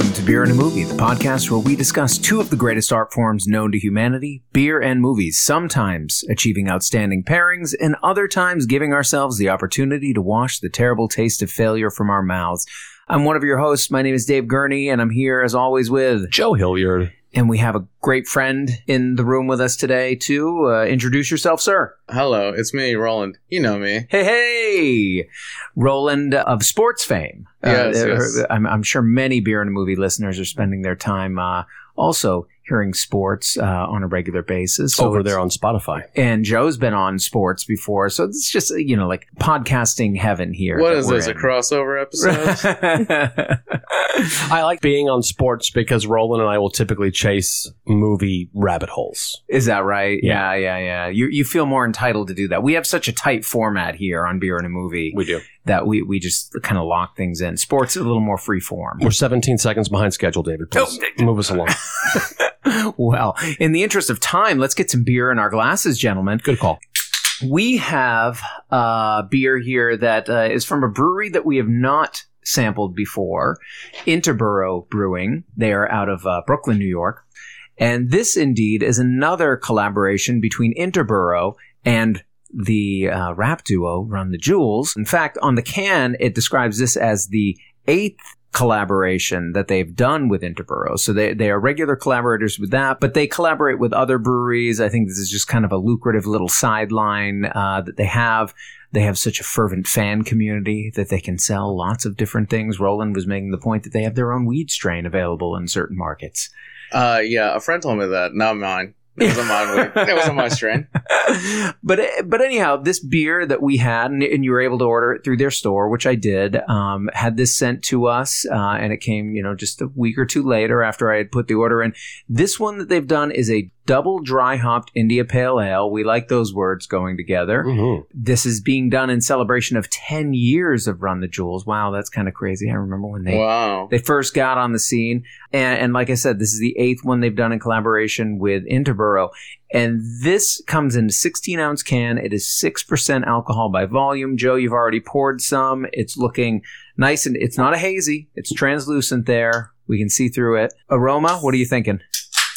Welcome to Beer and a Movie, the podcast where we discuss two of the greatest art forms known to humanity beer and movies, sometimes achieving outstanding pairings, and other times giving ourselves the opportunity to wash the terrible taste of failure from our mouths. I'm one of your hosts. My name is Dave Gurney, and I'm here as always with Joe Hilliard. And we have a great friend in the room with us today, too. Uh, introduce yourself, sir. Hello, it's me, Roland. You know me. Hey, hey! Roland of sports fame. Yes, uh, yes. I'm, I'm sure many beer and movie listeners are spending their time uh, also hearing sports uh, on a regular basis. So over there on Spotify. And Joe's been on sports before. So it's just, you know, like podcasting heaven here. What is that is we're this, a crossover episode? I like being on sports because Roland and I will typically chase movie rabbit holes. Is that right? Yeah. Yeah, yeah, yeah. You you feel more entitled to do that. We have such a tight format here on Beer and a Movie We do. that we, we just kind of lock things in. Sports is a little more free form. We're 17 seconds behind schedule, David. Please move us along. well, in the interest of time, let's get some beer in our glasses, gentlemen. Good call. We have uh, beer here that uh, is from a brewery that we have not sampled before, Interborough Brewing. They are out of uh, Brooklyn, New York. And this indeed is another collaboration between Interborough and the uh, rap duo Run the Jewels. In fact, on the can, it describes this as the eighth collaboration that they've done with Interborough. So they, they are regular collaborators with that, but they collaborate with other breweries. I think this is just kind of a lucrative little sideline uh, that they have. They have such a fervent fan community that they can sell lots of different things. Roland was making the point that they have their own weed strain available in certain markets. uh, yeah, a friend told me that. Not mine. It wasn't mine. It wasn't my strain. but but anyhow, this beer that we had, and, and you were able to order it through their store, which I did, um, had this sent to us, uh, and it came, you know, just a week or two later after I had put the order in. This one that they've done is a double dry hopped India Pale Ale. We like those words going together. Mhm. This is being done in celebration of ten years of Run the Jewels. Wow, that's kind of crazy. I remember when they Wow. they first got on the scene. And, and like I said, this is the eighth one they've done in collaboration with Interborough. And this comes in a 16 ounce can. It is 6% alcohol by volume. Joe, you've already poured some. It's looking nice and it's not a hazy. It's translucent there. We can see through it. Aroma, what are you thinking?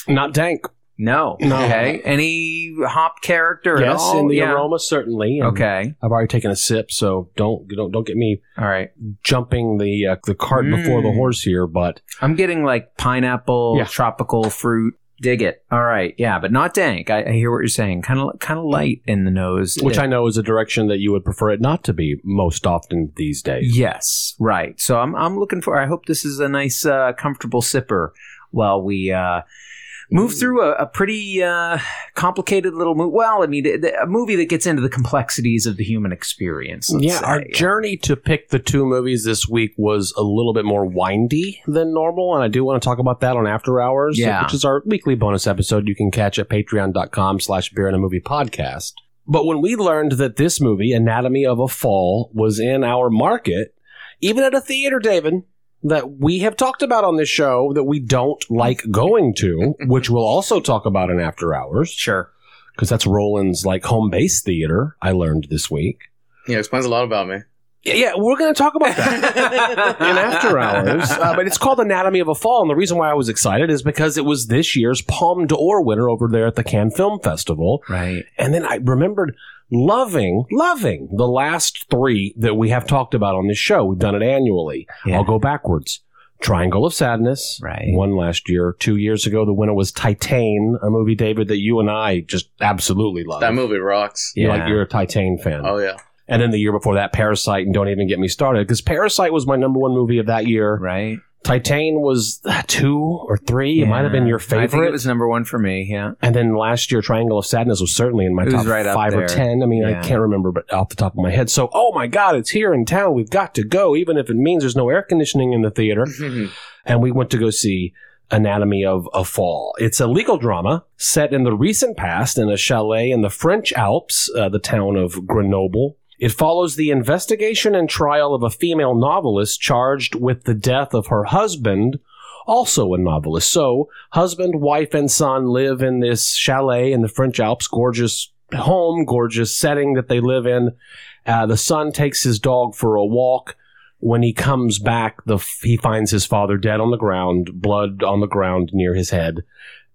Not dank. No. No. Okay. Any hop character at yes, in the Yeah. aroma, certainly. And Okay. I've already taken a sip, so don't don't don't get me All right. jumping the uh, the cart before the Mm. horse here. But I'm getting like pineapple, Yeah. tropical fruit. Dig it. All right. Yeah, but not dank. I, I hear what you're saying. Kind of kind of light in the nose. which I know is a direction that you would prefer it not to be most often these days. Yes, right. So I'm I'm looking for. I hope this is a nice, uh, comfortable sipper while we uh, move through a, a pretty uh, complicated little movie. Well, I mean, th- a movie that gets into the complexities of the human experience. Yeah, our say. journey to pick the two movies this week was a little bit more windy than normal, and I do want to talk about that on After Hours, Yeah. which is our weekly bonus episode you can catch at patreon.com slash beer and a movie podcast. But when we learned that this movie, Anatomy of a Fall, was in our market, even at a theater, David, that we have talked about on this show that we don't like going to, which we'll also talk about in After Hours, Sure. because that's Roland's like home base theater, I learned this week. Yeah, explains a lot about me. Yeah, yeah, we're going to talk about that in after hours. Uh, but it's called Anatomy of a Fall, and the reason why I was excited is because it was this year's Palme d'Or winner over there at the Cannes Film Festival. Right. And then I remembered loving, loving the last three that we have talked about on this show. We've done it annually. Yeah. I'll go backwards. Triangle of Sadness, Right. One last year. Two years ago, the winner was Titane, a movie, David, that you and I just absolutely love. That movie rocks. You're Yeah. like you're a Titane fan. Oh yeah. And then the year before that, Parasite, and don't even get me started because Parasite was my number one movie of that year. Right. Titane was uh, two or three. It might have been your I think favorite. it was number one for me. Yeah. and then last year, Triangle of Sadness was certainly in my top right five or ten. I mean, Yeah. I can't remember, but off the top of my head. So, oh my God, it's here in town. We've got to go, even if it means there's no air conditioning in the theater. and we went to go see Anatomy of a Fall. It's a legal drama set in the recent past in a chalet in the French Alps, uh, the town of Grenoble. It follows the investigation and trial of a female novelist charged with the death of her husband, also a novelist. So, husband, wife, and son live in this chalet in the French Alps, gorgeous home, gorgeous setting that they live in. Uh, the son takes his dog for a walk when he comes back, the he finds his father dead on the ground, blood on the ground near his head,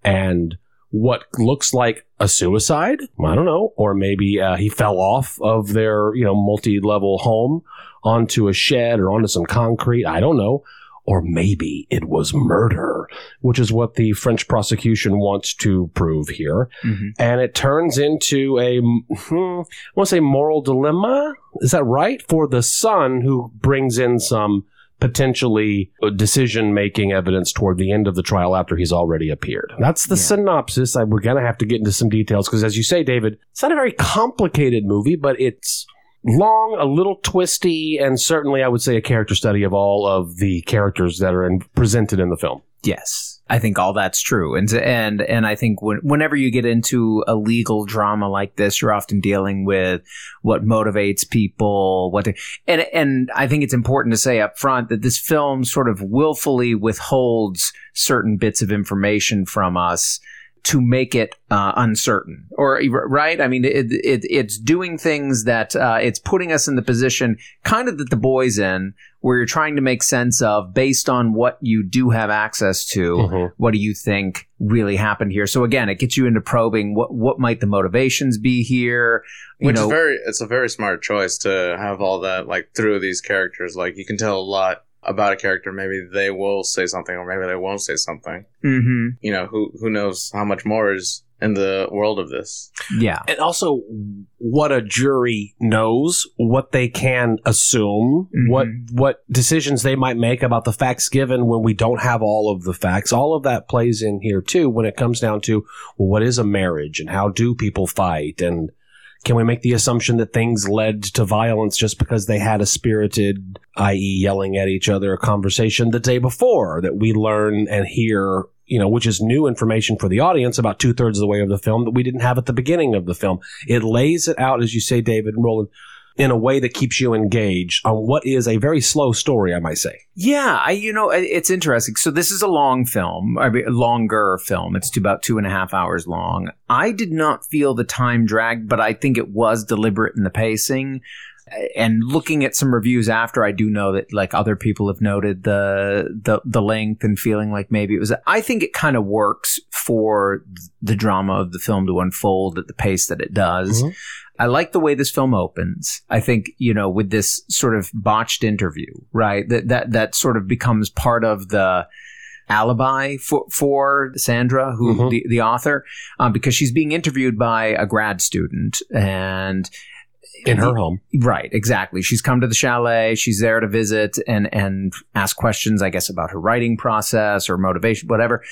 and what looks like a suicide. I don't know, or maybe uh, he fell off of their you know multi-level home onto a shed or onto some concrete. I don't know. Or maybe it was murder, which is what the French prosecution wants to prove here. Mhm. And it turns into a, hmm, I want to say moral dilemma. Is that right? For the son who brings in some potentially uh, decision making evidence toward the end of the trial after he's already appeared. That's the Yeah. synopsis. I, we're going to have to get into some details because, as you say, David, it's not a very complicated movie, but it's long, a little twisty, and certainly I would say a character study of all of the characters that are in, presented in the film. Yes, I think all that's true, and and and I think when, whenever you get into a legal drama like this, you're often dealing with what motivates people, what, they, and and I think it's important to say up front that this film sort of willfully withholds certain bits of information from us to make it uh, uncertain or right i mean it, it, it's doing things that uh, it's putting us in the position kind of that the boys in where you're trying to make sense of based on what you do have access to Mhm. what do you think really happened here so again it gets you into probing what what might the motivations be here you Which know is very, it's a very smart choice to have all that like through these characters. Like you can tell a lot about a character. Maybe they will say something, or maybe they won't say something. mhm. You know, who who knows how much more is in the world of this? yeah and also what a jury knows, what they can assume, Mhm. what what decisions they might make about the facts given when we don't have all of the facts. All of that plays in here too when it comes down to well, what is a marriage and how do people fight and can we make the assumption that things led to violence just because they had a spirited, i.e., yelling at each other, conversation the day before that we learn and hear, you know, which is new information for the audience about two thirds of the way of the film that we didn't have at the beginning of the film. It lays it out, as you say, David and Roland, in a way that keeps you engaged on what is a very slow story, I might say. Yeah, I you know it's interesting. So this is a long film, mean, a longer film. It's about two and a half hours long. I did not feel the time drag, but I think it was deliberate in the pacing. And looking at some reviews after, I do know that like other people have noted the the the length and feeling like maybe it was. I think it kind of works for the drama of the film to unfold at the pace that it does. Mhm. I like the way this film opens. I think, you know, with this sort of botched interview, right? That that that sort of becomes part of the alibi for for Sandra, who Mhm. the, the author, um, because she's being interviewed by a grad student and In her home. Right, exactly. She's come to the chalet. She's there to visit and and ask questions, I guess, about her writing process or motivation, whatever.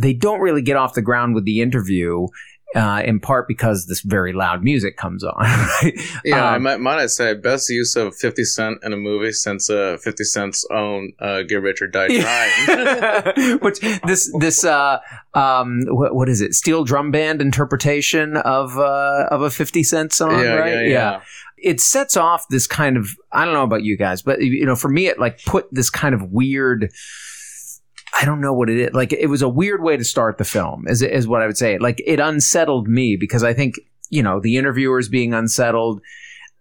They don't really get off the ground with the interview, uh, in part because this very loud music comes on. Right? Yeah, I Um, might, might I say best use of Fifty Cent in a movie since uh, Fifty Cent's own uh, "Get Rich or Die Trying." Which this this uh um what, what is it? Steel drum band interpretation of uh of a Fifty Cent song, yeah, right? yeah, yeah, it sets off this kind of I don't know about you guys, but you know, for me, it like put this kind of weird. I don't know what it is. Like it was a weird way to start the film, is is what I would say. Like it unsettled me because I think you know the interviewers being unsettled,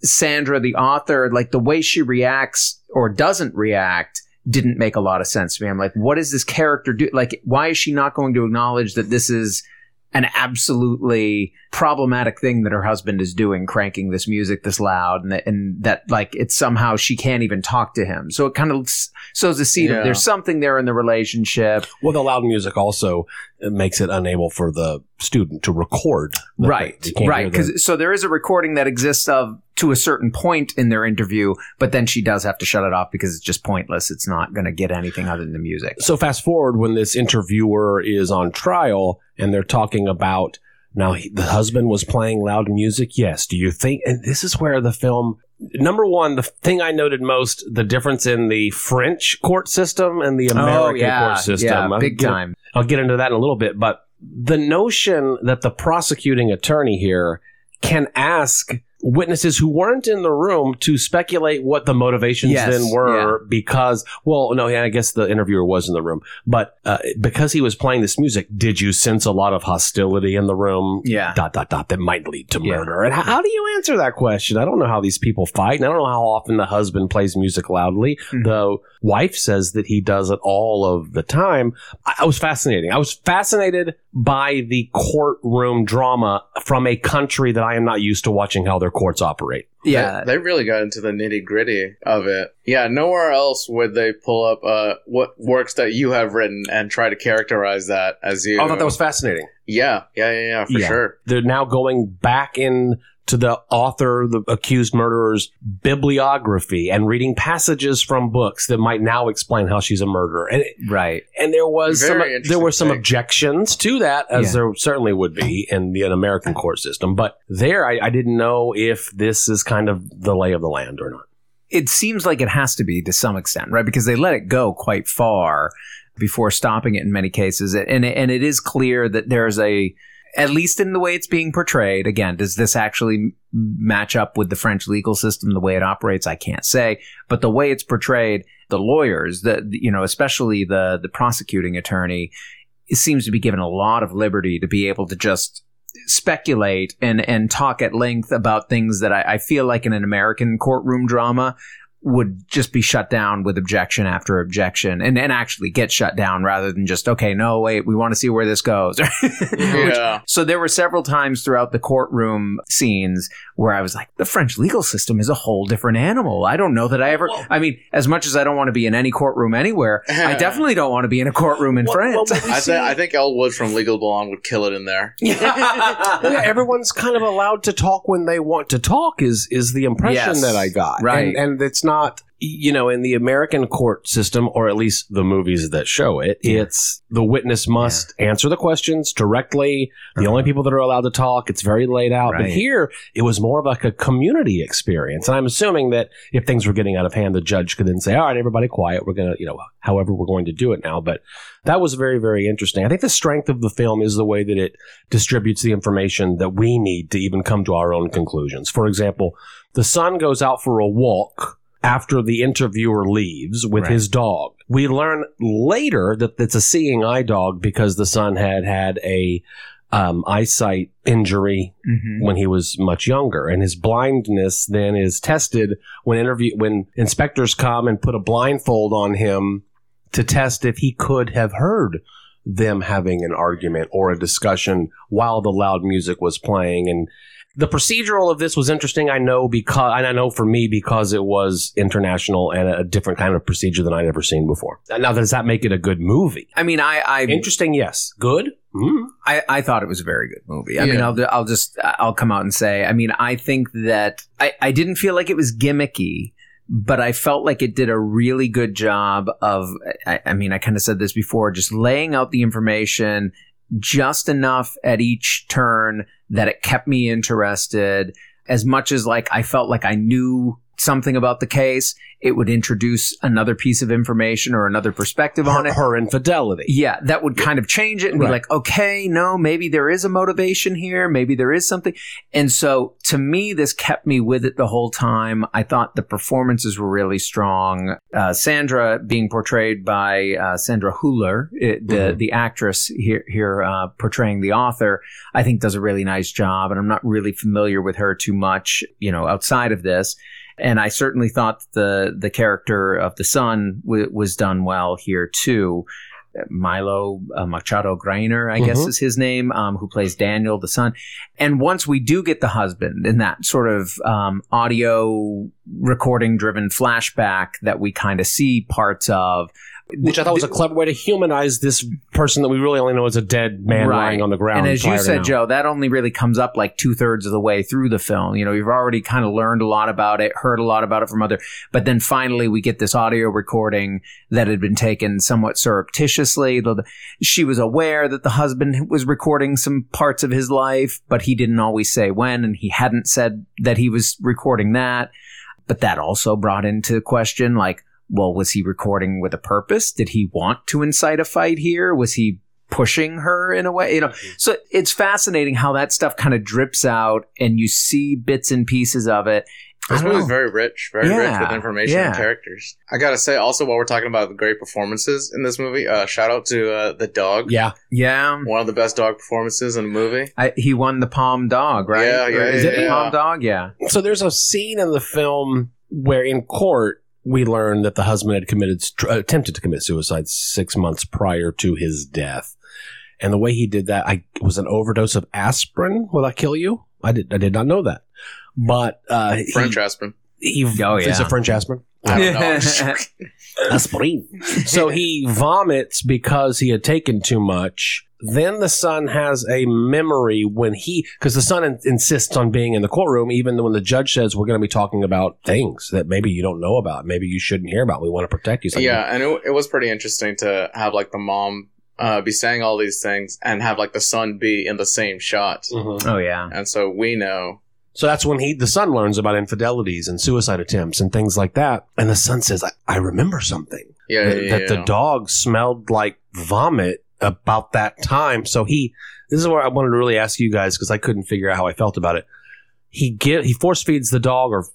Sandra, the author, like the way she reacts or doesn't react didn't make a lot of sense to me. I'm like, what does this character do? Like, why is she not going to acknowledge that this is an absolutely problematic thing that her husband is doing, cranking this music this loud, and that, and that like it's somehow she can't even talk to him. So it kind of sows the seed Yeah. of there's something there in the relationship, Well, the loud music also makes it unable for the student to record. right? Right? Because so there is a recording that exists of to a certain point in their interview, but then she does have to shut it off because it's just pointless. It's not going to get anything other than the music. So fast forward when this interviewer is on trial and they're talking about now he, the husband was playing loud music. Yes. Do you think? And this is where the film. Number one, the thing I noted most, the difference in the French court system and the oh, American court system. Oh, yeah, I'll big get- time. I'll get into that in a little bit, but the notion that the prosecuting attorney here can ask witnesses who weren't in the room to speculate what the motivations Yes, then were because, well, no, yeah, I guess the interviewer was in the room, but uh, because he was playing this music, did you sense a lot of hostility in the room? Yeah. Dot, dot, dot, that might lead to Yeah. murder. And how, how do you answer that question? I don't know how these people fight, and I don't know how often the husband plays music loudly. Mhm. The wife says that he does it all of the time. I, I was fascinating. I was fascinated by the courtroom drama from a country that I am not used to watching how their courts operate. Yeah. They, they really got into the nitty gritty of it. Yeah, nowhere else would they pull up uh, what works that you have written and try to characterize that as you. I thought that was fascinating. Yeah, yeah, yeah, yeah, for Yeah. sure. They're now going back in to the author, the accused murderer's bibliography and reading passages from books that might now explain how she's a murderer. And right. and there was some, there were some interesting. objections to that, as Yeah. there certainly would be in the an American court system. But there, I, I didn't know if this is kind of the lay of the land or not. It seems like it has to be to some extent, right? Because they let it go quite far before stopping it in many cases. And, and it is clear that there's a, at least in the way it's being portrayed, again, does this actually match up with the French legal system, the way it operates? I can't say. But the way it's portrayed, the lawyers, the, you know, especially the, the prosecuting attorney, seems to be given a lot of liberty to be able to just speculate and and talk at length about things that I, I feel like in an American courtroom drama would just be shut down with objection after objection and, and actually get shut down rather than just okay no wait we want to see where this goes Yeah. so there were several times throughout the courtroom scenes where I was like, the French legal system is a whole different animal. I don't know that I ever. I mean, as much as I don't want to be in any courtroom anywhere, I definitely don't want to be in a courtroom in Well, France. well, I, th- I think Elwood from Legally Blonde would kill it in there. yeah, everyone's kind of allowed to talk when they want to talk. Is is the impression Yes. that I got? Right. and, and it's not. You know, in the American court system, or at least the movies that show it, Yeah. it's the witness must answer the questions directly. The Uh-huh. only people that are allowed to talk. It's very laid out. But here, it was more of like a community experience. And I'm assuming that if things were getting out of hand, the judge could then say, "All right, everybody, quiet. We're gonna, you know, however we're going to do it now." But that was very, very interesting. I think the strength of the film is the way that it distributes the information that we need to even come to our own conclusions. For example, the son goes out for a walk after the interviewer leaves with Right. his dog. We learn later that it's a seeing eye dog because the son had had a um, eyesight injury Mhm. when he was much younger, and his blindness then is tested when interview when inspectors come and put a blindfold on him to test if he could have heard them having an argument or a discussion while the loud music was playing and the procedural of this was interesting i know because and i know for me because it was international and a different kind of procedure than i'd ever seen before. Now does that make it a good movie? I mean, I, I interesting yes. Good? Mm. I, I thought it was a very good movie. I mean, I'll, I'll just, I'll come out and say, I mean, I think that I, I didn't feel like it was gimmicky, but I felt like it did a really good job of, I, I mean, I kind of said this before, just laying out the information just enough at each turn that it kept me interested. As much as like I felt like I knew something about the case, it would introduce another piece of information or another perspective on it. her infidelity Yeah, that would kind of change it and be like, okay, no, maybe there is a motivation here. Maybe there is something. And so to me, this kept me with it the whole time. I thought the performances were really strong. Uh, Sandra being portrayed by uh, Sandra Huller, it, the, Mhm. the actress here, here uh, portraying the author, I think does a really nice job. And I'm not really familiar with her too much, you know, outside of this. And I certainly thought the the character of the son w- was done well here too. Milo uh, Machado Graner, I guess Mhm. is his name, um, who plays Daniel, the son. And once we do get the husband in that sort of um, audio recording driven flashback that we kind of see parts of, which I thought was a clever way to humanize this person that we really only know as a dead man Right. lying on the ground. And as you said. Joe, that only really comes up like two thirds of the way through the film. You know, you've already kind of learned a lot about it, heard a lot about it from other, but then finally we get this audio recording that had been taken somewhat surreptitiously. She was aware that the husband was recording some parts of his life, but he didn't always say when, and he hadn't said that he was recording that. But that also brought into question, like, well, was he recording with a purpose? Did he want to incite a fight here? Was he pushing her in a way, you know. So it's fascinating how that stuff kind of drips out and you see bits and pieces of it. I This don't movie's very rich, very rich with information and characters. I gotta say, also while we're talking about the great performances in this movie, uh, shout out to uh, the dog. Yeah. Yeah. One of the best dog performances in a movie. I, he won the Palm Dog, right? Yeah, yeah, Or is yeah, it the yeah. Palm Dog? Yeah. So there's a scene in the film where in court we learn that the husband had committed attempted to commit suicide six months prior to his death, and the way he did that, I was an overdose of aspirin. Will that kill you? I did. I did not know that. But uh, he- French aspirin. he, Oh, is yeah. it French aspirin? I don't know. aspirin. so he vomits because he had taken too much. Then the son has a memory when he, because the son in- insists on being in the courtroom, even when the judge says we're going to be talking about things that maybe you don't know about, maybe you shouldn't hear about. We want to protect you. He's like, yeah, and it, it was pretty interesting to have like the mom uh, be saying all these things and have like the son be in the same shot. Mhm. oh yeah. And so we know. So that's when he, the son learns about infidelities and suicide attempts and things like that. And the son says, I, I remember something. Yeah, that, yeah, that yeah. the dog smelled like vomit about that time. So he, this is where I wanted to really ask you guys because I couldn't figure out how I felt about it. He get he force feeds the dog or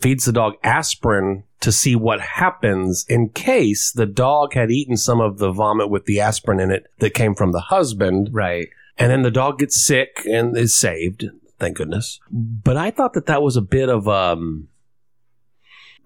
feeds the dog aspirin to see what happens in case the dog had eaten some of the vomit with the aspirin in it that came from the husband, Right. and then the dog gets sick and is saved. Thank goodness. But I thought that that was a bit of um,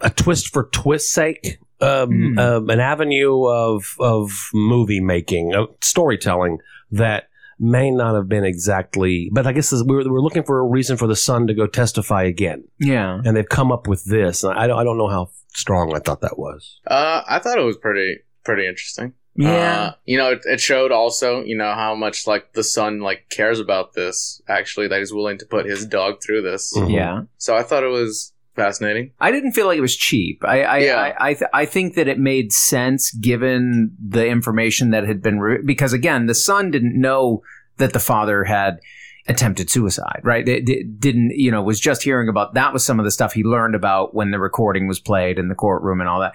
a twist for twist's sake, um, um, an avenue of of movie making, of storytelling that may not have been exactly. But I guess this- we were, we were looking for a reason for the son to go testify again, Yeah. and they've come up with this. And I don't, I don't know how strong I thought that was. Uh, I thought it was pretty pretty interesting. Yeah. Uh, you know, it, it showed also, you know, how much like the son like cares about this. Actually, that he's willing to put his dog through this. Mhm. yeah. So I thought it was fascinating. I didn't feel like it was cheap. I I Yeah. I I, th- I think that it made sense given the information that had been re- because again, the son didn't know that the father had attempted suicide, right? It, it didn't, you know, was just hearing about that was some of the stuff he learned about when the recording was played in the courtroom and all that.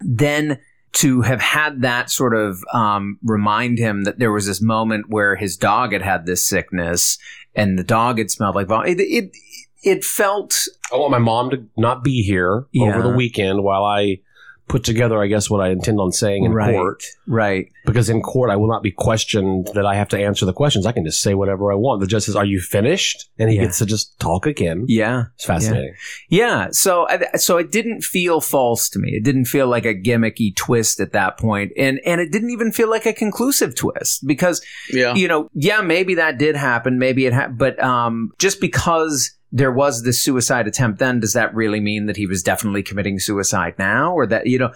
Then to have had that sort of um, remind him that there was this moment where his dog had had this sickness and the dog had smelled like vomit. It, it it felt I want my mom to not be here Yeah. over the weekend while I put together, I guess, what I intend on saying in right, court. right. Because in court, I will not be questioned that I have to answer the questions. I can just say whatever I want. The judge says, "Are you finished?" And he Yeah. gets to just talk again. Yeah, It's fascinating. yeah. So, I- so it didn't feel false to me. It didn't feel like a gimmicky twist at that point, and and it didn't even feel like a conclusive twist because Yeah. you know, yeah, maybe that did happen, maybe it ha- but um, just because there was this suicide attempt then does that really mean that he was definitely committing suicide now or that you know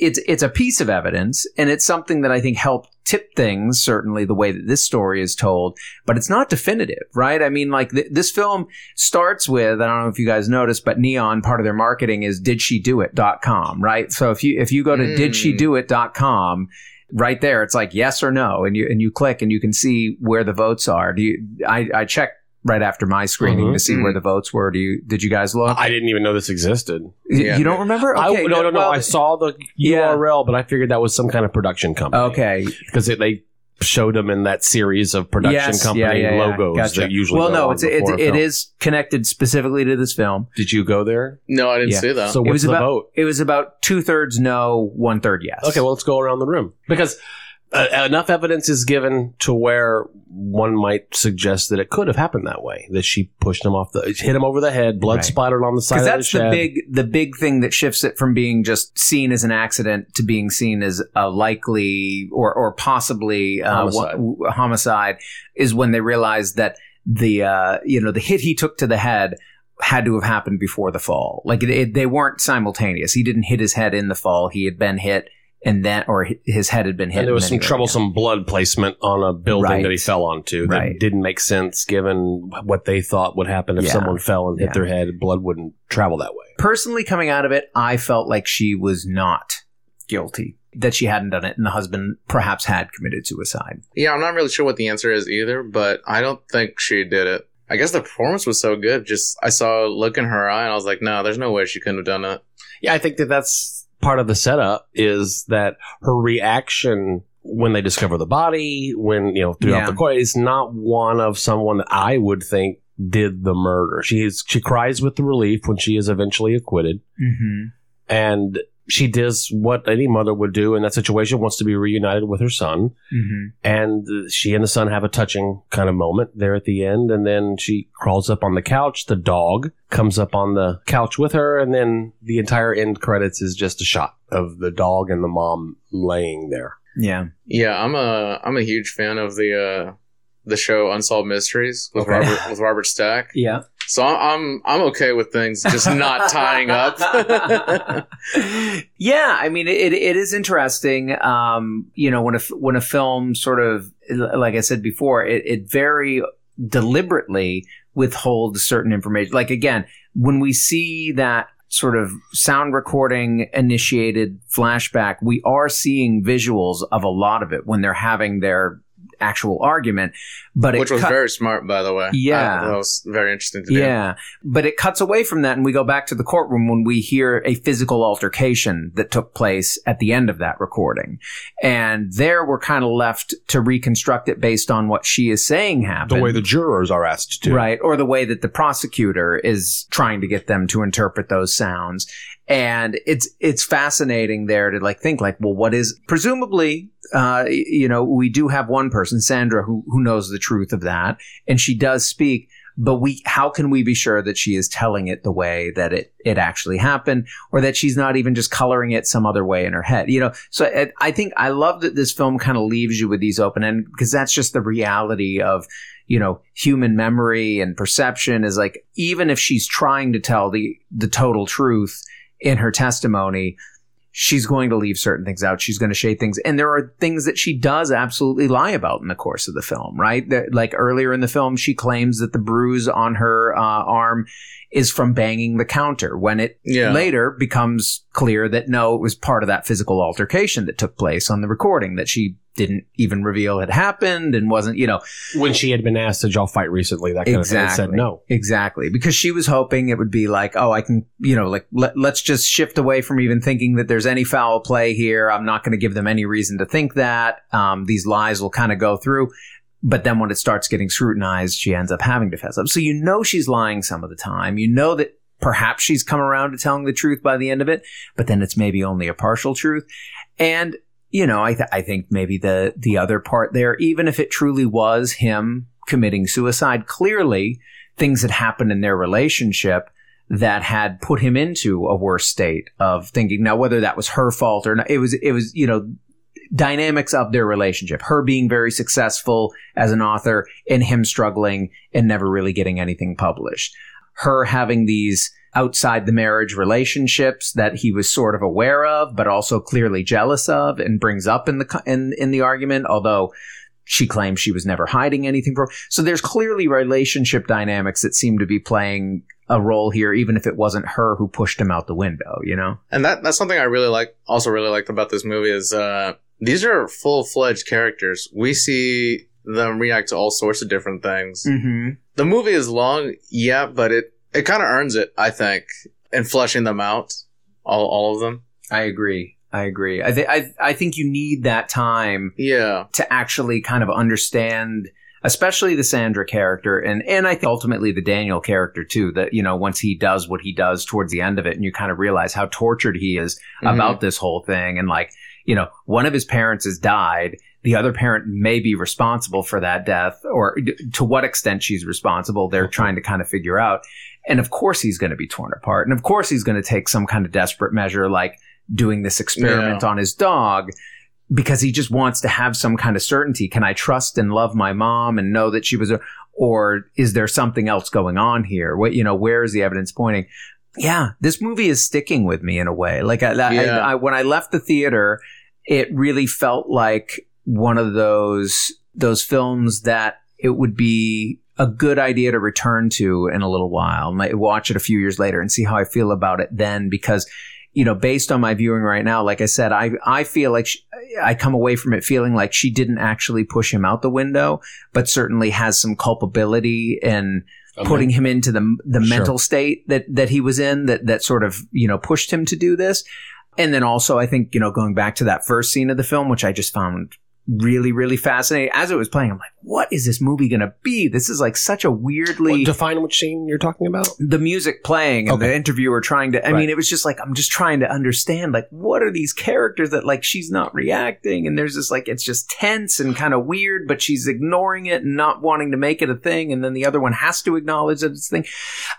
it's it's a piece of evidence and it's something that I think helped tip things certainly the way that this story is told but it's not definitive right? I mean like th- this film starts with I don't know if you guys noticed but Neon part of their marketing is did she do it.com right? So if you if you go to Mm. did she do it.com right there it's like yes or no and you and you click and you can see where the votes are. Do you i i checked right after my screening Mhm. to see where the votes were do you did you guys look I didn't even know this existed. you, Yeah. you don't remember I, no, no, no. well, I saw the Yeah. URL, but I figured that was some kind of production company. okay because they showed them in that series of production Yes, company yeah, yeah, yeah. logos Gotcha. that usually. well go no on it's it, before a it film. is connected specifically to this film Did you go there? No, I didn't Yeah. see that. So it was the about vote? it was about two-thirds no one-third yes Okay, well, let's go around the room because uh, enough evidence is given to where one might suggest that it could have happened that way. That she pushed him off the, hit him over the head, blood Right. splattered on the side because that's the the big the big thing that shifts it from being just seen as an accident to being seen as a likely or or possibly uh, Homicide. wa- w- homicide is when they realize that the uh, you know the hit he took to the head had to have happened before the fall. Like it, it, they weren't simultaneous. He didn't hit his head in the fall. He had been hit and then or his head had been hit. and there was then some he went troublesome blood placement on a building Right. that he fell onto that Right. didn't make sense given what they thought would happen if Yeah. someone fell and hit Yeah. their head. Blood wouldn't travel that way. personally coming out of it, I felt like she was not guilty. That she hadn't done it, and the husband perhaps had committed suicide. yeah, I'm not really sure what the answer is either, but I don't think she did it. I guess the performance was so good. Just I saw a look in her eye, and I was like, no, there's no way she couldn't have done it. Yeah, I think that that's part of the setup is that her reaction when they discover the body, when you know throughout Yeah. the court, is not one of someone that I would think did the murder. She is she cries with the relief when she is eventually acquitted, Mm-hmm. and she does what any mother would do in that situation, wants to be reunited with her son, Mm-hmm. and she and the son have a touching kind of moment there at the end, and then she crawls up on the couch. The dog comes up on the couch with her, and then the entire end credits is just a shot of the dog and the mom laying there. Yeah. Yeah, I'm a I'm a huge fan of the uh the show Unsolved Mysteries with Okay. Robert with Robert Stack. Yeah. So I'm I'm, okay with things just not tying up. yeah, I mean, it, it is interesting. Um, you know, when a when a film sort of, like I said before, it, it very deliberately withholds certain information. Like again, when we see that sort of sound recording initiated flashback, we are seeing visuals of a lot of it when they're having their actual argument. But it Which was cut- very smart, by the way. Yeah. I- that was very interesting to do. yeah, but it cuts away from that, and we go back to the courtroom when we hear a physical altercation that took place at the end of that recording, and there we're kind of left to reconstruct it based on what she is saying happened, The way the jurors are asked to. right, or the way that the prosecutor is trying to get them to interpret those sounds. And it's it's fascinating there to like think like, well, what is presumably, uh, you know, we do have one person, Sandra, who who knows the truth of that, and she does speak. But we, how can we be sure that she is telling it the way that it it actually happened, or that she's not even just coloring it some other way in her head? You know, so it, I think I love that this film kind of leaves you with these open end because that's just the reality of you know human memory and perception is like even if she's trying to tell the the total truth in her testimony she's going to leave certain things out. She's going to shade things. And there are things that she does absolutely lie about in the course of the film right? That- like earlier in the film she claims that the bruise on her uh, arm is from banging the counter when it Yeah. later becomes clear that no it was part of that physical altercation that took place on the recording that she didn't even reveal had happened and wasn't you know When she had been asked, "Did y'all fight recently?" That kind of thing, said Exactly. no. Exactly. Because she was hoping it would be like, oh, I can, you know, like, let, let's just shift away from even thinking that there's any foul play here. I'm not going to give them any reason to think that. Um, these lies will kind of go through. But then when it starts getting scrutinized, she ends up having to fess up. So you know she's lying some of the time. You know that perhaps she's come around to telling the truth by the end of it, but then it's maybe only a partial truth. And you know, I, th- I think maybe the the other part there, even if it truly was him committing suicide, clearly things had happened in their relationship that had put him into a worse state of thinking. Now, whether that was her fault or not, it was it was you know dynamics of their relationship. Her being very successful as an author and him struggling and never really getting anything published. Her having these outside the marriage relationships that he was sort of aware of, but also clearly jealous of and brings up in the, in, in the argument, although she claims she was never hiding anything from. So there's clearly relationship dynamics that seem to be playing a role here, even if it wasn't her who pushed him out the window, you know? And that that's something I really like. Also, really liked about this movie is uh, these are full fledged characters. We see them react to all sorts of different things. Mm-hmm. The movie is long, yeah, but it it kind of earns it, I think, in fleshing them out, all all of them. I agree. I agree. I, th- I I think you need that time Yeah, to actually kind of understand, especially the Sandra character, and and I think ultimately the Daniel character too. That you know, once he does what he does towards the end of it, and you kind of realize how tortured he is Mhm. about this whole thing, and like you know, one of his parents has died. The other parent may be responsible for that death, or to what extent she's responsible. They're trying to kind of figure out. And of course, he's going to be torn apart, and of course, he's going to take some kind of desperate measure, like doing this experiment on his dog because he just wants to have some kind of certainty. Can I trust and love my mom and know that she was a, or is there something else going on here? What, you know, where is the evidence pointing? Yeah, this movie is sticking with me in a way. Like I, I, I, when I left the theater, it really felt like one of those, those films that it would be a good idea to return to in a little while. Might watch it a few years later and see how I feel about it then because you know, based on my viewing right now, like I said, I I feel like she, I come away from it feeling like she didn't actually push him out the window, but certainly has some culpability in putting him into the the Sure. mental state that that he was in that that sort of you know pushed him to do this. And then also, I think you know, going back to that first scene of the film, which I just found really, really fascinating. As it was playing, I'm like, what is this movie going to be? This is like such a weirdly Well, define which scene you're talking about. the music playing and Okay. the interviewer trying to. I Right. mean, it was just like I'm just trying to understand like what are these characters that like she's not reacting and there's this like it's just tense and kind of weird, but she's ignoring it and not wanting to make it a thing, and then the other one has to acknowledge that it's a thing.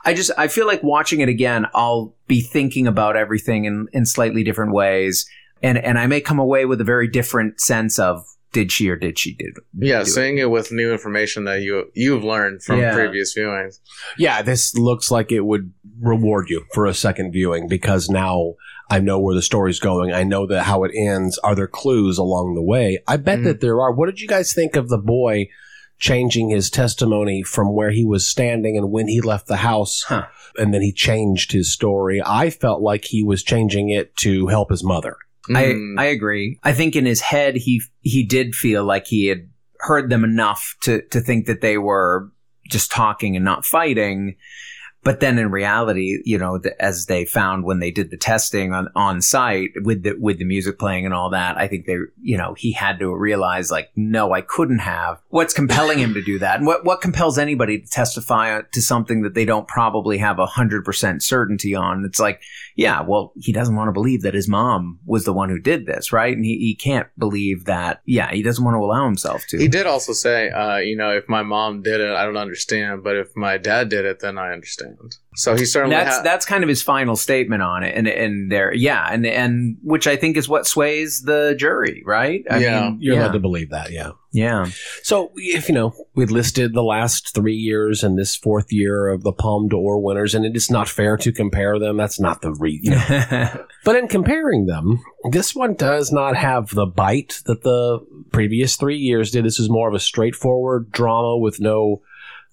I just I feel like watching it again, I'll be thinking about everything in in slightly different ways, and and I may come away with a very different sense of did she or did she did Yeah, do it. seeing it with new information that you you've learned from Yeah. previous viewings. Yeah, this looks like it would reward you for a second viewing because now I know where the story's going. I know that how it ends. Are there clues along the way? I bet Mhm. that there are. What did you guys think of the boy changing his testimony from where he was standing and when he left the house? Huh. And then he changed his story. I felt like he was changing it to help his mother. Mm. I I agree. I think in his head he he did feel like he had heard them enough to to think that they were just talking and not fighting. But then in reality, you know, the, as they found when they did the testing on, on site with the, with the music playing and all that, I think they, you know, he had to realize like, no, I couldn't have. What's compelling him to do that? And what, what compels anybody to testify to something that they don't probably have a hundred percent certainty on? It's like, yeah, well, he doesn't want to believe that his mom was the one who did this, right? And he, he can't believe that, yeah, he doesn't want to allow himself to. He did also say, uh, you know, if my mom did it, I don't understand, but if my dad did it, then I understand. So he certainly that's ha- that's kind of his final statement on it, and and there, yeah, and and which I think is what sways the jury, right? I Yeah. mean, You're yeah, allowed to believe that, yeah. yeah, So, if you know, we listed the last three years and this fourth year of the Palme d'Or winners, and it is not fair to compare them. That's not the re. You know. but in comparing them, this one does not have the bite that the previous three years did. This is more of a straightforward drama with no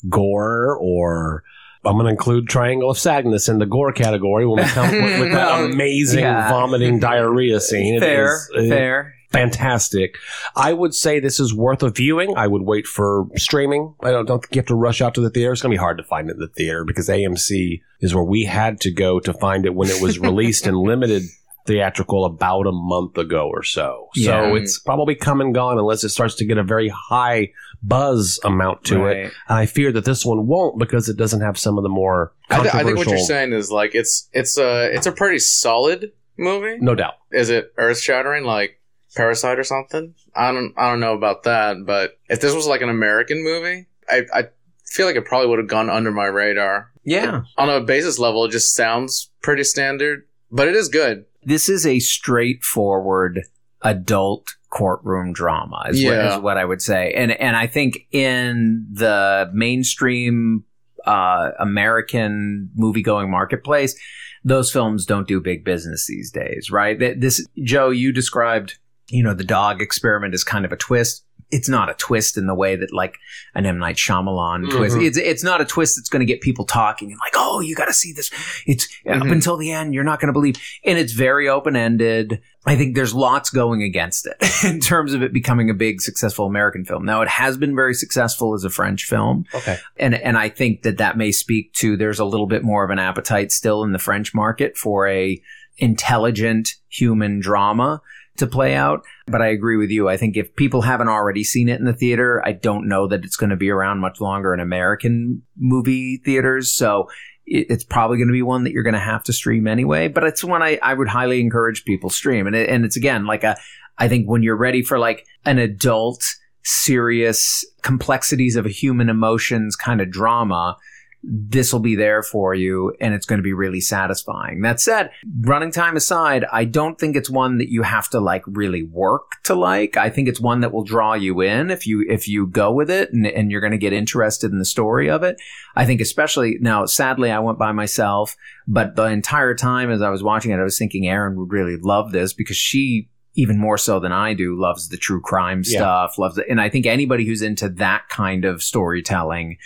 gore or. I'm going to include Triangle of Sadness in the gore category when we come with, with that um, amazing Yeah. vomiting diarrhea scene. It fair, is- it- fair. fantastic. I would say this is worth a viewing. I would wait for streaming. I don't, don't think you have to rush out to the theater. It's going to be hard to find it in the theater because AMC is where we had to go to find it when it was released in limited theatrical about a month ago or so. So it's probably come and gone unless it starts to get a very high buzz amount to it. Right. And I fear that this one won't because it doesn't have some of the more I, th- I think what you're saying is like it's it's a it's a pretty solid movie. No doubt. Is it earth shattering like Parasite or something? I don't I don't know about that, but if this was like an American movie, I I feel like it probably would have gone under my radar. Yeah, On a basis level, it just sounds pretty standard, but it is good. this is a straightforward adult courtroom drama is, what, Yeah. is what I would say. And and I think in the mainstream uh, American movie going marketplace, those films don't do big business these days, right? This Joe, you described, you know, the dog experiment as kind of a twist. It's not a twist in the way that like an M Night Shyamalan twist. Mhm. It's it's not a twist that's going to get people talking and like, oh, you got to see this. It's up Mhm. until the end, you're not going to believe, and it's very open ended. I think there's lots going against it in terms of it becoming a big successful American film. Now, it has been very successful as a French film, Okay. and and I think that that may speak to there's a little bit more of an appetite still in the French market for a intelligent human drama to play out. But I agree with you. I think if people haven't already seen it in the theater, I don't know that it's going to be around much longer in American movie theaters. So it's probably going to be one that you're going to have to stream anyway. But it's one I, I would highly encourage people stream. And it, and it's again like a I think when you're ready for like an adult, serious complexities of human emotions kind of drama, this will be there for you and it's going to be really satisfying. That said, running time aside, I don't think it's one that you have to like really work to like. I think it's one that will draw you in if you if you go with it and, and you're going to get interested in the story of it. I think especially now, sadly, I went by myself, but the entire time as I was watching it, I was thinking Erin would really love this because she even more so than I do loves the true crime Yeah. stuff, loves it. And I think anybody who's into that kind of storytelling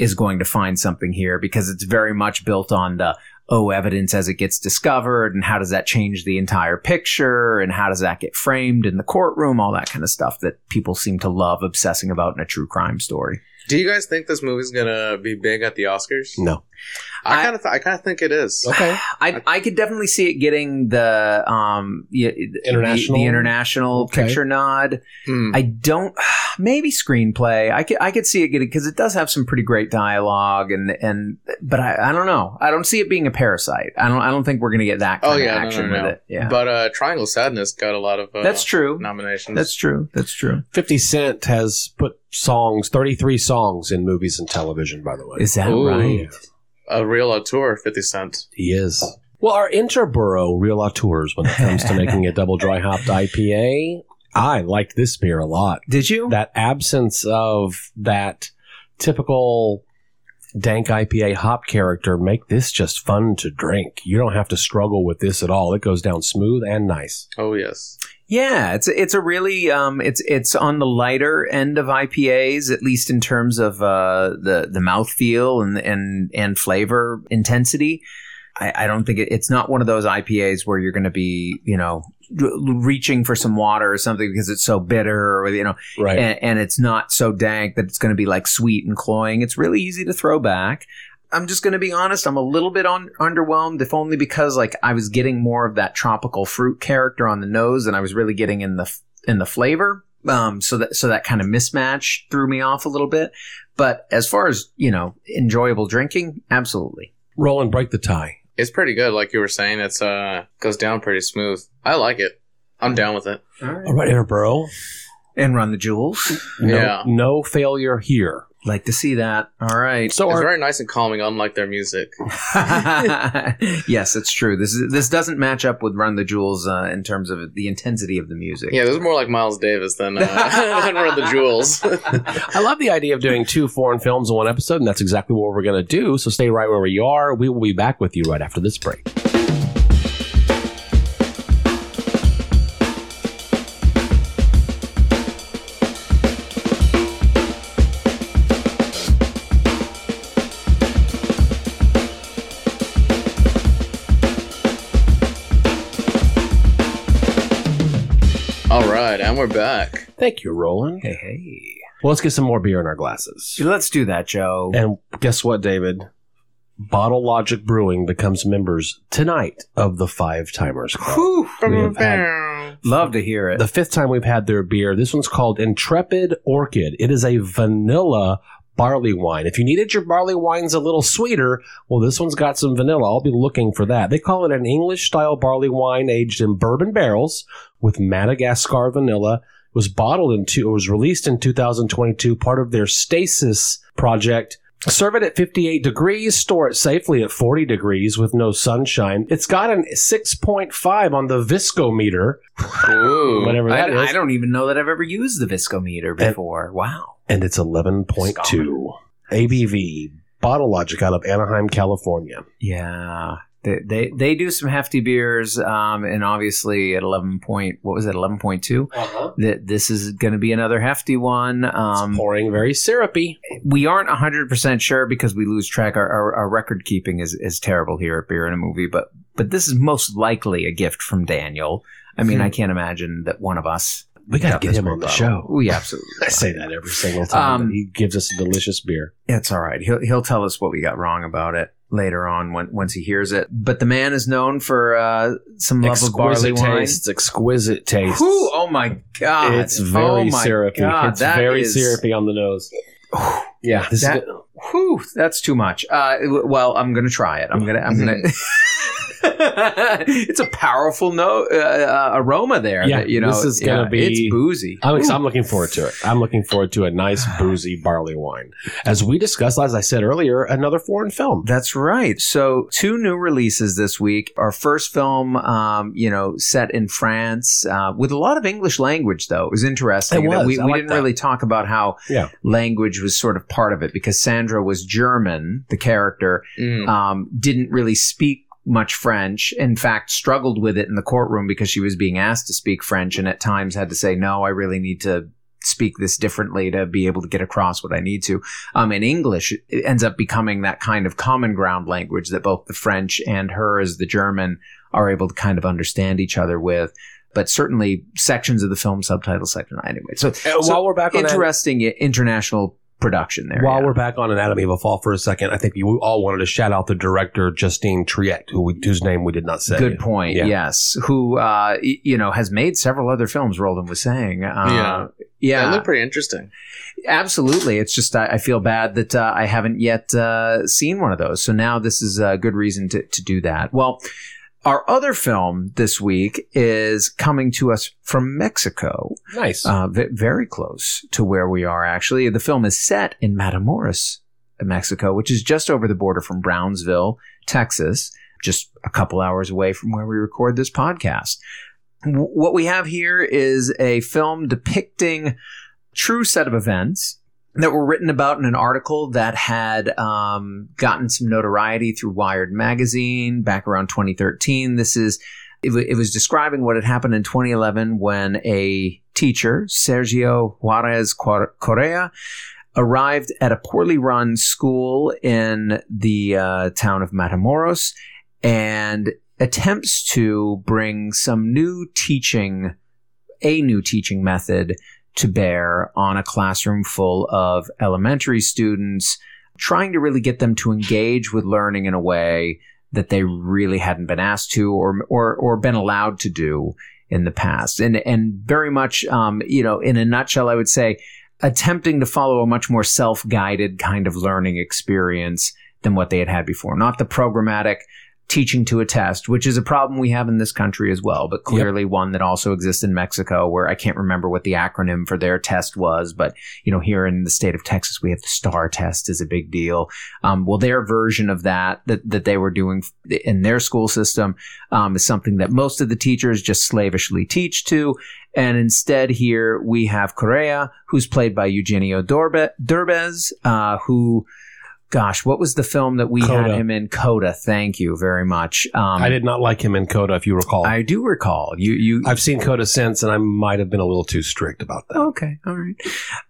is going to find something here because it's very much built on the oh evidence as it gets discovered and how does that change the entire picture and how does that get framed in the courtroom all that kind of stuff that people seem to love obsessing about in a true crime story Do you guys think this movie's gonna be big at the Oscars? No. I I- kind of, th- I kind of think it is. Okay. I I could definitely see it getting the um yeah, the- International? the, international Okay. picture nod. Hmm. I don't maybe screenplay. I could I could see it getting because it does have some pretty great dialogue and and but I, I don't know. I don't see it being a parasite. I don't I don't think we're gonna get that kind Oh of yeah, no, action no, no. with it. Yeah, But uh, Triangle Sadness got a lot of uh, that's true. nominations. That's true. That's true. 50 Cent has put songs, 33 songs in movies and television, by the way. Is that Ooh. right? A real auteur, Fifty Cent. He is. Well, our Interboro real auteurs when it comes to making a double dry hopped IPA, I liked this beer a lot. Did you? That absence of that typical dank IPA hop character make this just fun to drink. You don't have to struggle with this at all. It goes down smooth and nice. Oh yes. Yeah, it's it's a really um it's it's on the lighter end of IPAs at least in terms of uh the the mouthfeel and and and flavor intensity. I, I don't think it, it's not one of those IPAs where you're going to be you know reaching for some water or something because it's so bitter or you know Right. and, and it's not so dank that it's going to be like sweet and cloying. It's really easy to throw back. I'm just going to be honest. I'm a little bit on, underwhelmed, if only because like I was getting more of that tropical fruit character on the nose than I was really getting in the f- in the flavor. Um, so that so that kind of mismatch threw me off a little bit. But as far as you know, enjoyable drinking, absolutely. Roll and break the tie. It's pretty good, like you were saying. It's uh goes down pretty smooth. I like it. I'm down with it. All right, Interboro. And run the jewels. No, Yeah. no failure here. Like to see that. All right. So It's our, very nice and calming, unlike their music. yes, it's true. This is, this doesn't match up with Run the Jewels uh, in terms of the intensity of the music. Yeah, this is more like Miles Davis than uh, than Run the Jewels. I love the idea of doing two foreign films in one episode, and that's exactly what we're going to do. So stay right where you are. We will be back with you right after this break. We're back. Thank you, Roland. Hey, hey. Well, let's get some more beer in our glasses. Let's do that, Joe. And guess what, David? Bottle Logic Brewing becomes members tonight of the Five Timers Club. Whew. We have had Love to hear it. the fifth time we've had their beer. This one's called Intrepid Orchid. It is a vanilla barley wine. If you needed your barley wines a little sweeter, well, this one's got some vanilla. I'll be looking for that. They call it an English style barley wine aged in bourbon barrels with Madagascar vanilla. It was bottled in two, it was released in 2022, part of their Stasis project. Serve it at 58 degrees, store it safely at 40 degrees with no sunshine. It's got an 6.5 on the viscometer, Ooh. whatever I, that is. I don't even know that I've ever used the Viscometer before. wow. And it's 11.2 ABV. Bottle Logic out of Anaheim, California. Yeah. They, they they do some hefty beers, um, and obviously at eleven point, what was it, eleven point two? That this is going to be another hefty one. Um, it's pouring very syrupy. we aren't 100% sure because we lose track our, our, our record keeping is, is terrible here at beer in a movie but but this is most likely a gift from daniel i mean Hmm. i can't imagine that one of us We got to got get him on the bottle. show. we absolutely I say that every single time. Um, he gives us a delicious beer. it's all right he'll, he'll tell us what we got wrong about it later on when, once he hears it but the man is known for uh, some love of barley Exquisite wine tastes. Exquisite tastes. Whew, oh my god It's very oh syrupy. God, it's very is- syrupy on the nose. Yeah, this That- is. Whew, that's too much. Uh, well, I'm gonna try it. I'm gonna. I'm gonna. it's a powerful no uh, uh, aroma there. Yeah, that, you know, this is gonna yeah, be- It's boozy. I'm. I'm looking forward to it. I'm looking forward to a nice boozy barley wine. As we discussed, as I said earlier, another foreign film. That's right. So, two new releases this week. Our first film, um, you know, set in France uh, with a lot of English language, though. It was interesting. It that was. We, I we like didn't that. really talk about how Yeah. language was sort of part of it because Sandra was German, the character, Mm. um, didn't really speak much French. In fact, struggled with it in the courtroom because she was being asked to speak French and at times had to say, no, I really need to speak this differently to be able to get across what I need to. Um, in English, it ends up becoming that kind of common ground language that both the French and her as the German are able to kind of understand each other with. But certainly sections of the film subtitle section anyway. So, Uh, so while we're back on that, interesting international production there. While yeah. we're back on Anatomy of a Fall for a second, I think you all wanted to shout out the director Justine Triet, who we, whose name we did not say. Good point. Yeah. Yes, who uh, y- you know has made several other films. Roland was saying. Uh, Yeah. yeah, That looked pretty interesting. absolutely. It's just I, I feel bad that uh, I haven't yet uh, seen one of those. So now this is a good reason to to do that. Well. Our other film this week is coming to us from Mexico, Nice. uh, v- very close to where we are. Actually, the film is set in Matamoros, Mexico, which is just over the border from Brownsville, Texas, just a couple hours away from where we record this podcast. W- what we have here is a film depicting true set of events that were written about in an article that had um, gotten some notoriety through Wired magazine back around 2013. This is it, wa- it was describing what had happened in 2011 when a teacher, Sergio Juarez Correa, arrived at a poorly run school in the uh, town of Matamoros and attempts to bring some new teaching, a new teaching method to bear on a classroom full of elementary students, trying to really get them to engage with learning in a way that they really hadn't been asked to or or or been allowed to do in the past. And and very much um, you know, in a nutshell, I would say attempting to follow a much more self-guided kind of learning experience than what they had had before. Not the programmatic teaching to a test, which is a problem we have in this country as well, but clearly one that also exists in Mexico where I can't remember what the acronym for their test was, but you know, here in the state of Texas, we have the STAR test is a big deal. Um, well, their version of that, that, that they were doing in their school system, um, is something that most of the teachers just slavishly teach to. And instead here we have Correa, who's played by Eugenio Dorbe, Derbez, uh, who, gosh, what was the film that we Coda. had him in? Coda. Thank you very much. Um, I did not like him in Coda, if you recall. I do recall you. You. I've seen Coda since, and I might have been a little too strict about that. Okay, all right.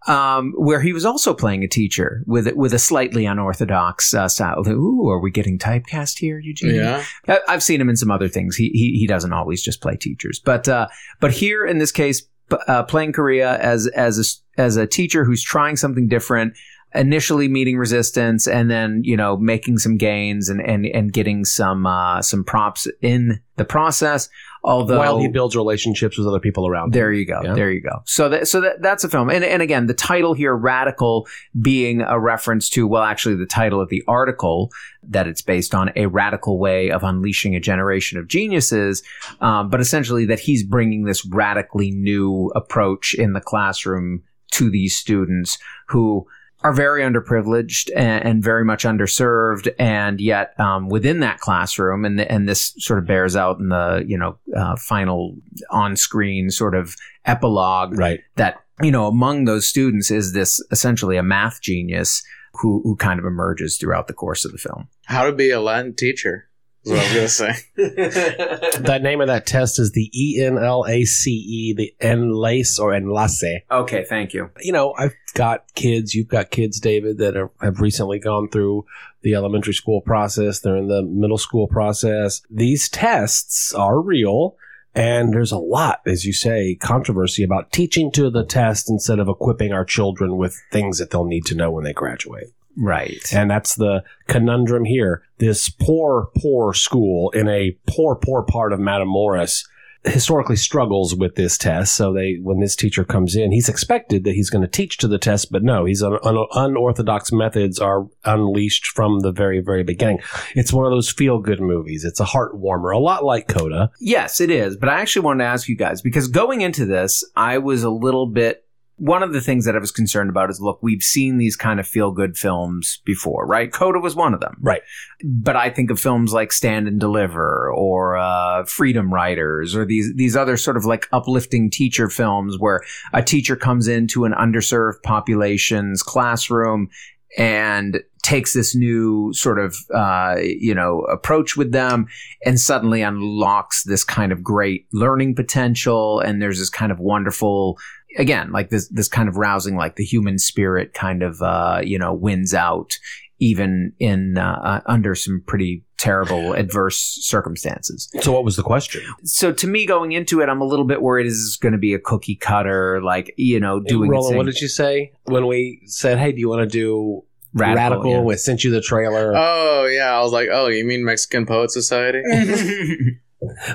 Um, where he was also playing a teacher with with a slightly unorthodox uh, style. Ooh, are we getting typecast here, Eugene? Yeah. I- I've seen him in some other things. He he, he doesn't always just play teachers, but uh, but here in this case, p- uh, playing Correa as as a, s- as a teacher who's trying something different. Initially meeting resistance, and then you know making some gains and and and getting some uh, some props in the process. Although While he builds relationships with other people around him. there you go. Yeah. There you go. So that so that that's a film. And and again, the title here, Radical, being a reference to well, actually, the title of the article that it's based on, a radical way of unleashing a generation of geniuses. Um, but essentially, that he's bringing this radically new approach in the classroom to these students who are very underprivileged and, and very much underserved, and yet um, within that classroom, and and this sort of bears out in the you know uh, final on-screen sort of epilogue Right. that you know among those students is this essentially a math genius who who kind of emerges throughout the course of the film. How to be a Latin teacher is what I was going to say. That name of that test is the E N L A C E, the enlace or enlace. Okay, thank you. You know, I've got kids, you've got kids, David, that are, have recently gone through the elementary school process. They're in the middle school process. These tests are real. And there's a lot, as you say, controversy about teaching to the test instead of equipping our children with things that they'll need to know when they graduate. Right. And that's the conundrum here. This poor, poor school in a poor, poor part of Matamoros historically struggles with this test. So they, when this teacher comes in, he's expected that he's going to teach to the test, but no, he's un, un, unorthodox methods are unleashed from the very, very beginning. It's one of those feel good movies. It's a heart warmer, a lot like Coda. Yes, it is. But I actually wanted to ask you guys because going into this, I was a little bit. One of the things that I was concerned about is look, we've seen these kind of feel good films before, right? Coda was one of them. Right. But I think of films like Stand and Deliver or uh, Freedom Writers or these these other sort of like uplifting teacher films where a teacher comes into an underserved population's classroom and takes this new sort of uh, you know approach with them and suddenly unlocks this kind of great learning potential and there's this kind of wonderful again like this this kind of rousing like the human spirit kind of uh, you know wins out even in uh, uh, under some pretty terrible adverse circumstances. So, what was the question? So to me, going into it, I'm a little bit worried is this going to be a cookie cutter, like you know, doing Roland, what did you say when we said, "Hey, do you want to do Radical, Radical?" yeah. We sent you the trailer. Oh yeah, I was like, oh, you mean Mexican Poet Society?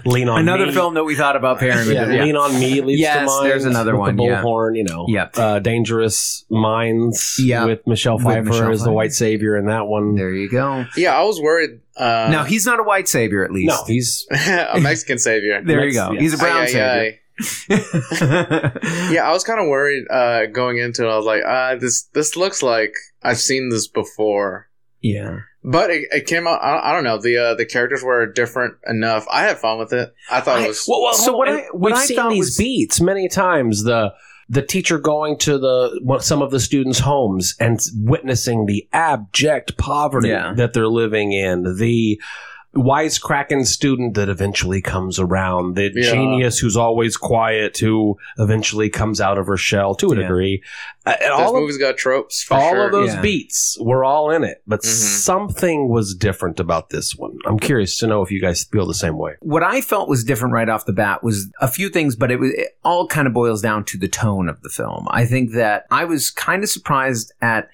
Lean on Another me. film that we thought about pairing with Yeah. Yeah. Lean on me leads Yes, to mind. there's another one, The yeah. bullhorn, you know. Yep. Uh, Dangerous Minds. Yeah. with Michelle With Pfeiffer Michelle as the white savior in that one. There you go. yeah, I was worried. Uh, now he's not a white savior, at least. No, he's a Mexican savior. there you go. yes. He's a brown Aye, aye, savior. aye. Yeah, I was kind of worried uh, going into it. I was like, uh, this this looks like I've seen this before. yeah. But it, it came out. I, I don't know. The uh, the characters were different enough. I had fun with it. I thought it was. well, well, So what I- what we've I seen thought these was- beats many times. The the teacher going to the some of the students' homes and witnessing the abject poverty Yeah. that they're living in. The wisecracking student that eventually comes around. The Yeah. genius who's always quiet who eventually comes out of her shell to a Yeah. degree. Uh, and this all of got tropes. For all sure. of those Yeah. beats were all in it, but Mhm. something was different about this one. I'm curious to know if you guys feel the same way. what I felt was different right off the bat was a few things, but it was it all kind of boils down to the tone of the film. I think that I was kind of surprised at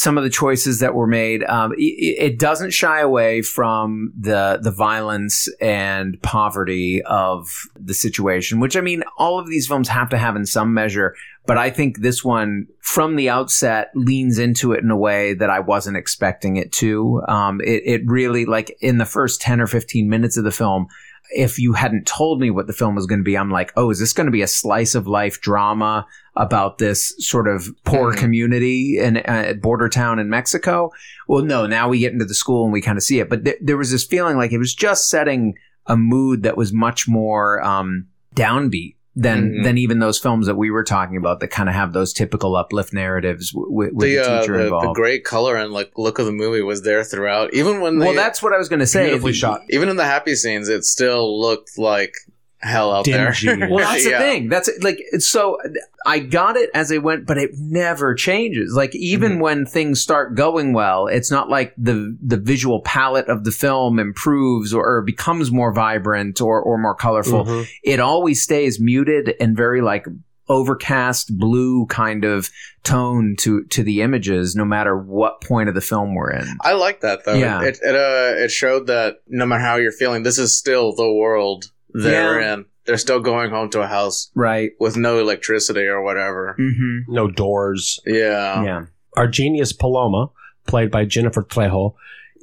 some of the choices that were made. Um, it, it doesn't shy away from the the violence and poverty of the situation, which I mean, all of these films have to have in some measure. But I think this one, from the outset, leans into it in a way that I wasn't expecting it to. Um, it, it really, like in the first 10 or 15 minutes of the film, if you hadn't told me what the film was going to be, I'm like, oh, is this going to be a slice of life drama about this sort of poor Mhm. community in uh, border town in Mexico? Well, no, now we get into the school and we kind of see it. But th- there was this feeling like it was just setting a mood that was much more um, downbeat than Mhm. than even those films that we were talking about that kind of have those typical uplift narratives w- with, with the, the, uh, teacher the, the involved. great color and like look of the movie was there throughout. Even when well, they, that's what I was going to say. Beautifully shot. even in the happy scenes, it still looked like hell out Dingy. there. Well, that's the Yeah. thing. That's like so. I got it as I went, but it never changes. Like even Mm-hmm. when things start going well, it's not like the the visual palette of the film improves or, or becomes more vibrant or or more colorful. Mhm. It always stays muted and very like overcast blue kind of tone to to the images, no matter what point of the film we're in. I like that though. Yeah. It it, uh, it showed that no matter how you're feeling, this is still the world they're Yeah. in. They're still going home to a house Right. with no electricity or whatever. Mm-hmm. No doors. Yeah. yeah. Our genius Paloma, played by Jennifer Trejo,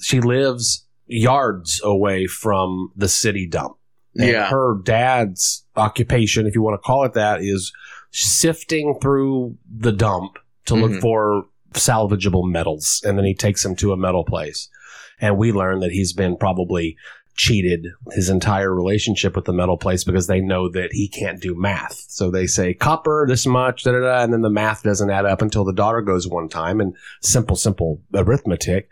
she lives yards away from the city dump. And Yeah. her dad's occupation, if you want to call it that, is sifting through the dump to look Mhm. for salvageable metals. And then he takes them to a metal place. And we learn that he's been probably cheated his entire relationship with the metal place because they know that he can't do math. So they say copper this much, da da da, and then the math doesn't add up until the daughter goes one time and simple, simple arithmetic.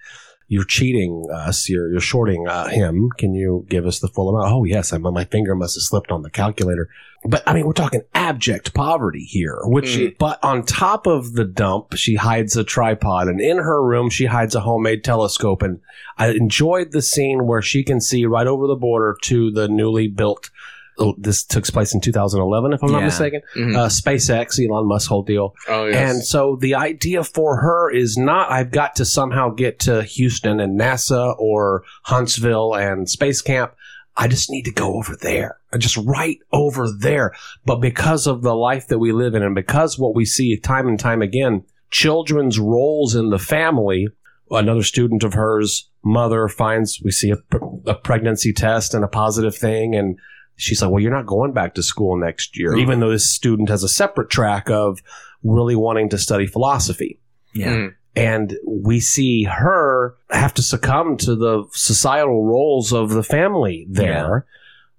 You're cheating us. You're you're shorting uh, him. Can you give us the full amount? Oh yes, I my finger must have slipped on the calculator. But I mean, we're talking abject poverty here. Which, Mm. but on top of the dump, she hides a tripod, and in her room, she hides a homemade telescope. And I enjoyed the scene where she can see right over the border to the newly built. Oh, This took place in 2011, if I'm not Yeah. mistaken. Mhm. Uh, SpaceX, Elon Musk whole deal. oh yes. And so the idea for her is not I've got to somehow get to Houston and NASA or Huntsville and Space Camp. I just need to go over there, just right over there. But because of the life that we live in and because what we see time and time again, children's roles in the family, another student of hers, mother finds, we see a, a pregnancy test and a positive thing. And she's like, well, you're not going back to school next year, Mhm. even though this student has a separate track of really wanting to study philosophy. Yeah. Mm. And we see her have to succumb to the societal roles of the family there.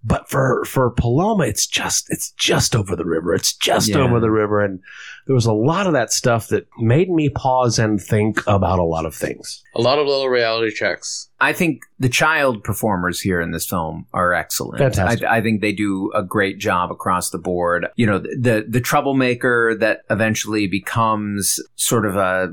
But for, for Paloma, it's just, it's just over the river. It's just Yeah. over the river. And there was a lot of that stuff that made me pause and think about a lot of things. a lot of little reality checks. I think the child performers here in this film are excellent. Fantastic. I, I think they do a great job across the board. You know, the the troublemaker that eventually becomes sort of a,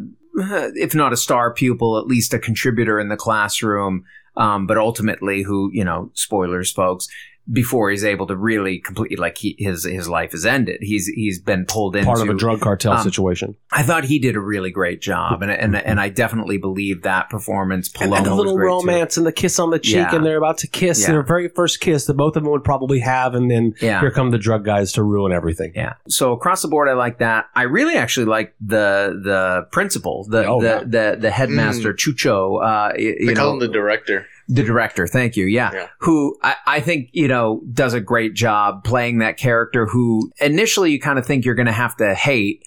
if not a star pupil, at least a contributor in the classroom. Um, but ultimately, who you know, spoilers, folks, before he's able to really completely like he, his his life is ended. He's he's been pulled into Part of a drug cartel um, situation. I thought he did a really great job, and and and I definitely believe that performance. And, Paloma and the was little great, too. romance and the kiss on the cheek, Yeah. and they're about to kiss, Yeah. their very first kiss that both of them would probably have, and then Yeah. here come the drug guys to ruin everything. Yeah. So across the board, I like that. I really actually like the the principal, the Oh, the, the the headmaster Chucho. Uh, y- They you call know, him the director. The director. Thank you. Yeah. Yeah. Who I, I think you know does a great job playing that character. Who initially you kind of think you're going to have to hate,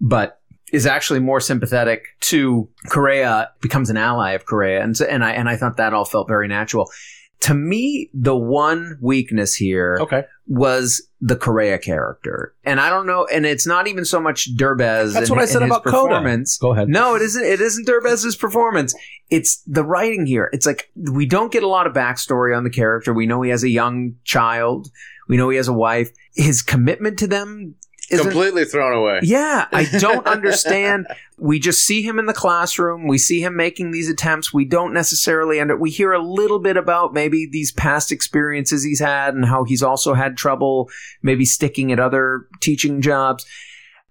but is actually more sympathetic to Correa, becomes an ally of Correa, and and I and I thought that all felt very natural. To me, the one weakness here Okay. Was the Correa character. And I don't know, and it's not even so much Derbez. That's and- what I said and his about Coda. performance. Go ahead. No, it isn't. It isn't Derbez's performance. It's the writing here. It's like we don't get a lot of backstory on the character. We know he has a young child. We know he has a wife. His commitment to them isn't. Completely thrown away. Yeah, I don't understand. We just see him in the classroom. We see him making these attempts. We don't necessarily under. We hear a little bit about maybe these past experiences he's had and how he's also had trouble maybe sticking at other teaching jobs.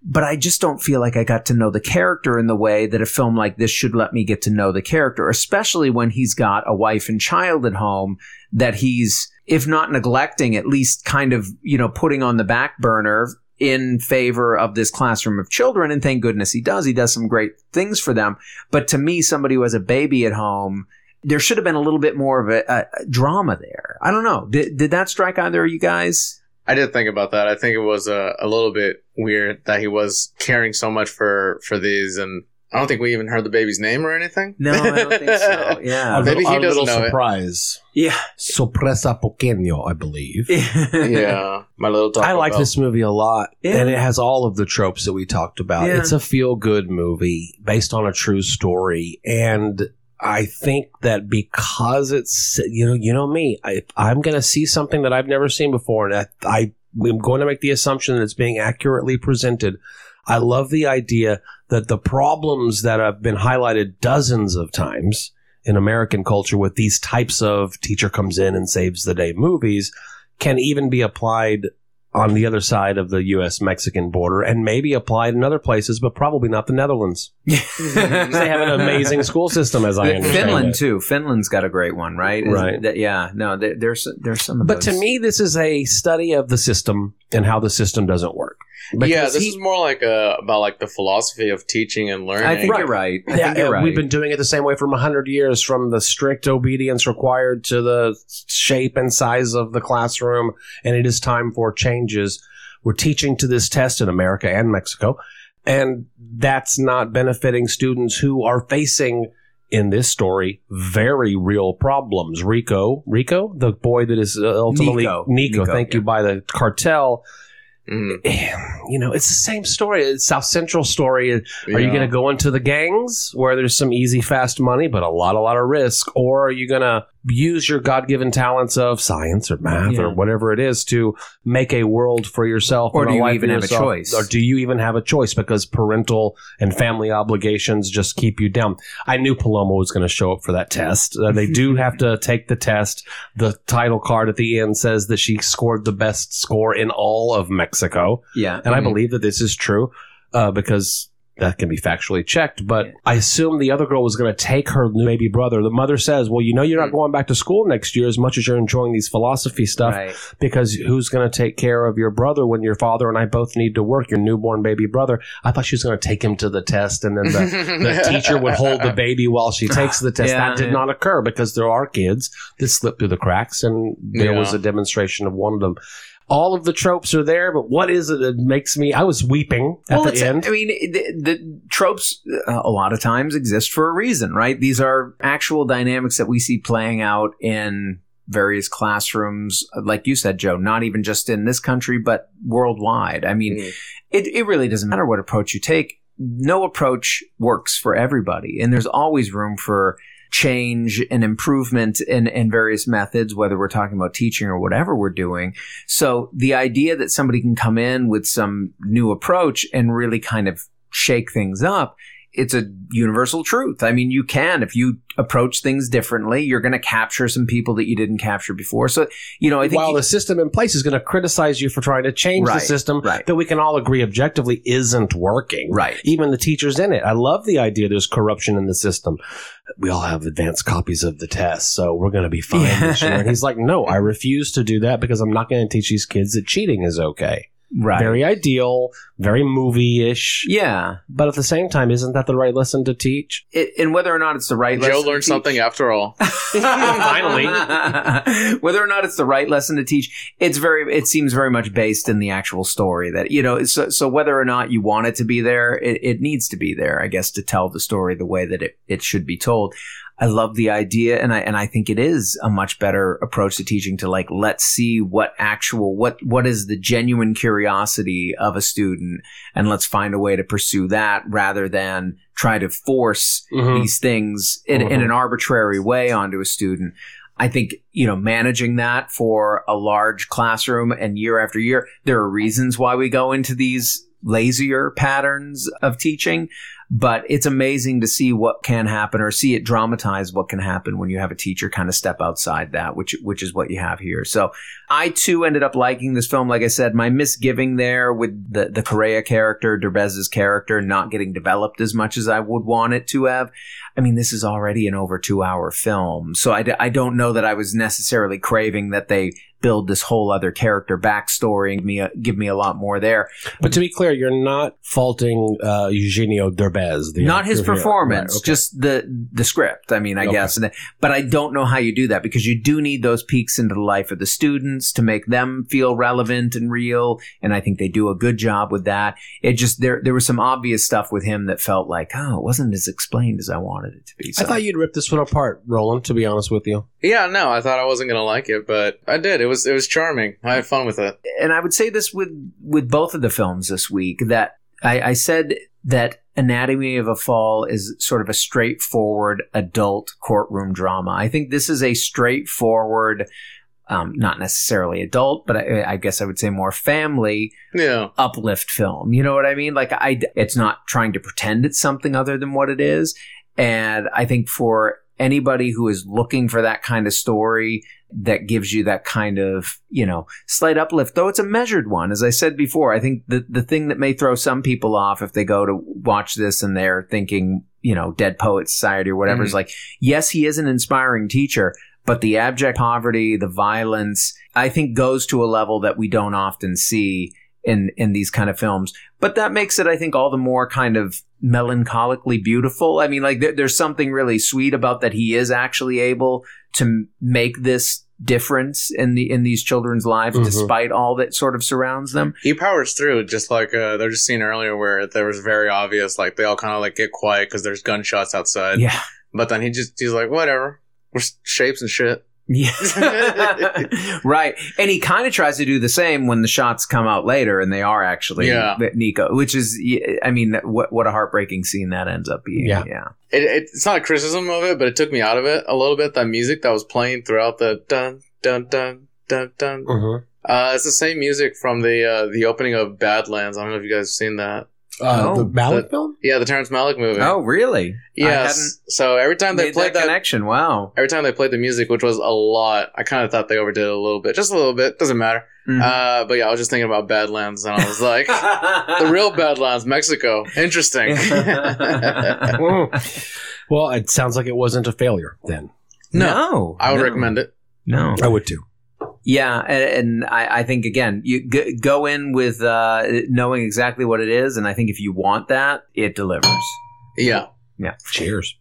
But I just don't feel like I got to know the character in the way that a film like this should let me get to know the character, especially when he's got a wife and child at home that he's, if not neglecting, at least kind of, you know, putting on the back burner in favor of this classroom of children. And thank goodness he does. He does some great things for them. But to me, somebody who has a baby at home, there should have been a little bit more of a, a, drama there. I don't know. Did, did that strike either of you guys? I did think about that. I think it was a, a little bit weird that he was caring so much for for these, and I don't think we even heard the baby's name or anything. No, I don't think so. Our Yeah. Maybe little- he doesn't little know it. surprise. Yeah. Sorpresa pequeño, I believe. yeah, my little. Taco I like Bell. this movie a lot, Yeah. and it has all of the tropes that we talked about. Yeah. It's a feel good movie based on a true story, and I think that because it's you know you know me, I, I'm going to see something that I've never seen before, and I, I am going to make the assumption that it's being accurately presented. I love the idea that the problems that have been highlighted dozens of times in American culture with these types of teacher comes in and saves the day movies can even be applied on the other side of the U.S. Mexican border and maybe applied in other places, but probably not the Netherlands. they have an amazing school system, as I understand Finland it. too. Finland's got a great one, right? Right. that- yeah. No, there, there's there's some of But to me, this is a study of the system and how the system doesn't work. Yeah, this he- is more like uh about like the philosophy of teaching and learning. I think Right. you're right. I Yeah, think you're right. we've been doing it the same way for 100 years, from the strict obedience required to the shape and size of the classroom, and it is time for changes. We're teaching to this test in America and Mexico, and that's not benefiting students who are facing, in this story, very real problems. Rico, Rico, the boy that is uh, ultimately Nico. Nico, Nico, thank you, by the cartel. Mhm. You know, it's the same story. It's South Central story. Are you going to go into the gangs where there's some easy, fast money, but a lot, a lot of risk? Or are you going to use your God given talents of science or math Yeah. or whatever it is to make a world for yourself? Or do you even have a choice? Or do you even have a choice because parental and family obligations just keep you down? I knew Paloma was going to show up for that test. Uh, they do have to take the test. The title card at the end says that she scored the best score in all of Mexico. yeah. And I Mhm. believe that this is true uh, because that can be factually checked. But Yeah. I assume the other girl was going to take her new baby brother. The mother says, Well, you know, you're not mm. going back to school next year as much as you're enjoying these philosophy stuff Right. because who's going to take care of your brother when your father and I both need to work, your newborn baby brother? I thought she was going to take him to the test and then the. The teacher would hold the baby while she takes the test. Yeah, that did yeah. not occur because there are kids that slip through the cracks, and there was a demonstration of one of them all of the tropes are there, but what is it that makes me? I was weeping at well, the end. I mean, the, the tropes uh, a lot of times exist for a reason, right? These are actual dynamics that we see playing out in various classrooms, like you said, Joe. Not even just in this country, but worldwide. I mean, Mhm. it, it really doesn't matter what approach you take. No approach works for everybody. And there's always room for change and improvement in, in various methods, whether we're talking about teaching or whatever we're doing. So the idea that somebody can come in with some new approach and really kind of shake things up it's a universal truth. I mean, you can if you approach things differently, you're going to capture some people that you didn't capture before. So, you know, I think While you- the system in place is going to criticize you for trying to change the system right. that we can all agree objectively isn't working. right. Even the teachers in it. I love the idea there's corruption in the system. We all have advanced copies of the test, so we're going to be fine Yeah. this year. And he's like, no, I refuse to do that because I'm not going to teach these kids that cheating is okay. Right. Very ideal, very movie ish. yeah. But at the same time, isn't that the right lesson to teach? It, and whether or not it's the right Joe lesson to learned teach- something after all. Finally. whether or not it's the right lesson to teach, it's very. It seems very much based in the actual story that you know. So, so whether or not you want it to be there, it, it needs to be there, I guess, to tell the story the way that it, it should be told. I love the idea, and I and I think it is a much better approach to teaching. To like, let's see what actual what what is the genuine curiosity of a student, and let's find a way to pursue that rather than try to force Mhm. these things in, in Mhm. an arbitrary way onto a student. I think, you know, managing that for a large classroom and year after year, there are reasons why we go into these lazier patterns of teaching, but it's amazing to see what can happen or see it dramatize what can happen when you have a teacher kind of step outside that, which, which is what you have here. So I too ended up liking this film. Like I said, my misgiving there with the, the Correa character, Derbez's character not getting developed as much as I would want it to have. I mean, this is already an over two hour film. So I, d- I don't know that I was necessarily craving that they build this whole other character backstory and me a, give me a lot more there. But to be clear, you're not faulting uh, Eugenio Derbez. the Not his performance, Right, okay. just the the script. I mean, I Okay. guess, but I don't know how you do that because you do need those peeks into the life of the students to make them feel relevant and real. And I think they do a good job with that. It just there there was some obvious stuff with him that felt like oh, it wasn't as explained as I wanted it to be. I thought you'd rip this one apart, Roland. To be honest with you, Yeah, no, I thought I wasn't gonna like it, but I did. It was it was charming. I had fun with it. and I would say this with with both of the films this week that I, I said that Anatomy of a Fall is sort of a straightforward adult courtroom drama. I think this is a straightforward, um, not necessarily adult, but I, I guess I would say more family Yeah, uplift film. You know what I mean? Like I, it's not trying to pretend it's something other than what it is. And I think for anybody who is looking for that kind of story that gives you that kind of, you know, slight uplift, though it's a measured one. As I said before, I think the, the thing that may throw some people off if they go to watch this and they're thinking, you know, Dead Poet Society or whatever is mm-hmm. like, yes, he is an inspiring teacher, but the abject poverty, the violence, I think goes to a level that we don't often see in in these kind of films. But that makes it, I think, all the more kind of melancholically beautiful. I mean, like there, there's something really sweet about that he is actually able to m- make this difference in the in these children's lives, Mhm. despite all that sort of surrounds them. he powers through. Just like uh, there was a scene earlier where there was very obvious, like they all kind of like get quiet because there's gunshots outside. Yeah, But then he just he's like, whatever, we're shapes and shit. Yeah, right. And he kind of tries to do the same when the shots come out later, and they are actually Yeah. Nico, which is, I mean, what what a heartbreaking scene that ends up being. Yeah. yeah. It, it, it's not a criticism of it, but it took me out of it a little bit. That music that was playing throughout the dun dun dun dun dun. uh Uh, it's the same music from the uh, the opening of Badlands. I don't know if you guys have seen that. Uh, Oh, the ballad the- film. Yeah, the Terrence Malick movie. Oh, really? I yes. hadn't So every time they played that, that, connection. Wow. every time they played the music, which was a lot, I kind of thought they overdid it a little bit, just a little bit. Doesn't matter. Mhm. Uh, but yeah, I was just thinking about Badlands, and I was like, the real Badlands, Mexico. Interesting. Well, it sounds like it wasn't a failure. Then no, I would no, recommend it. No. I would too. Yeah, and, and I, I think again, you g- go in with uh, knowing exactly what it is, and I think if you want that, it delivers. Yeah. Yeah. Cheers.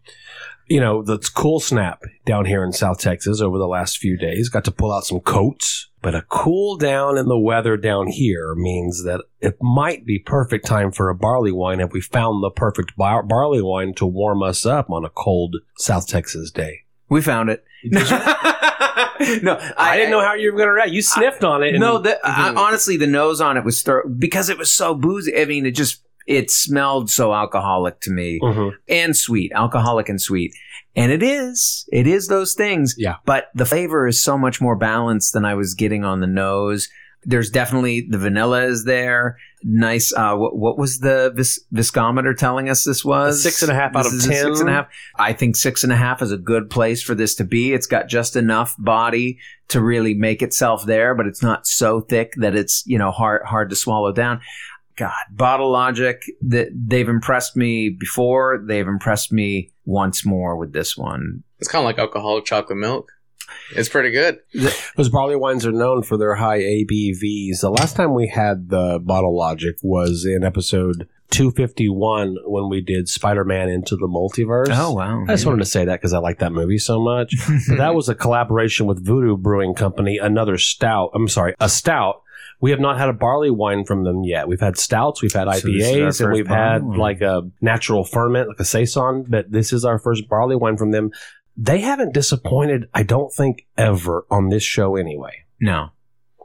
You know, the cool snap down here in South Texas over the last few days got to pull out some coats, but a cool down in the weather down here means that it might be perfect time for a barley wine if we found the perfect bar- barley wine to warm us up on a cold South Texas day. We found it. no, I, didn't know how you were going to react. You sniffed on it. and- No, the, I, honestly, the nose on it was thro- because it was so boozy. I mean, it just it smelled so alcoholic to me Mhm. and sweet, alcoholic and sweet. And it is, it is those things. Yeah. But the flavor is so much more balanced than I was getting on the nose. There's definitely the vanilla is there. Nice. Uh, what, what was the vis- viscometer telling us this was? six and a half out of is 10. Six and a half. I think six and a half is a good place for this to be. It's got just enough body to really make itself there, but it's not so thick that it's you know hard hard to swallow down. God, Bottle Logic, that they've impressed me before. They've impressed me once more with this one. It's kind of like alcoholic chocolate milk. It's pretty good. Those barley wines are known for their high ABVs. The last time we had the bottle logic was in episode 251 when we did Spider-Man Into the Multiverse. Oh wow! I just wanted to say that because I like that movie so much. But that was a collaboration with Voodoo Brewing Company, another stout. I'm sorry, a stout. We have not had a barley wine from them yet. We've had stouts, we've had So this is our IPAs, and we've had barley wine. like a natural ferment, like a saison. But this is our first barley wine from them. They haven't disappointed, I don't think, ever on this show anyway. no,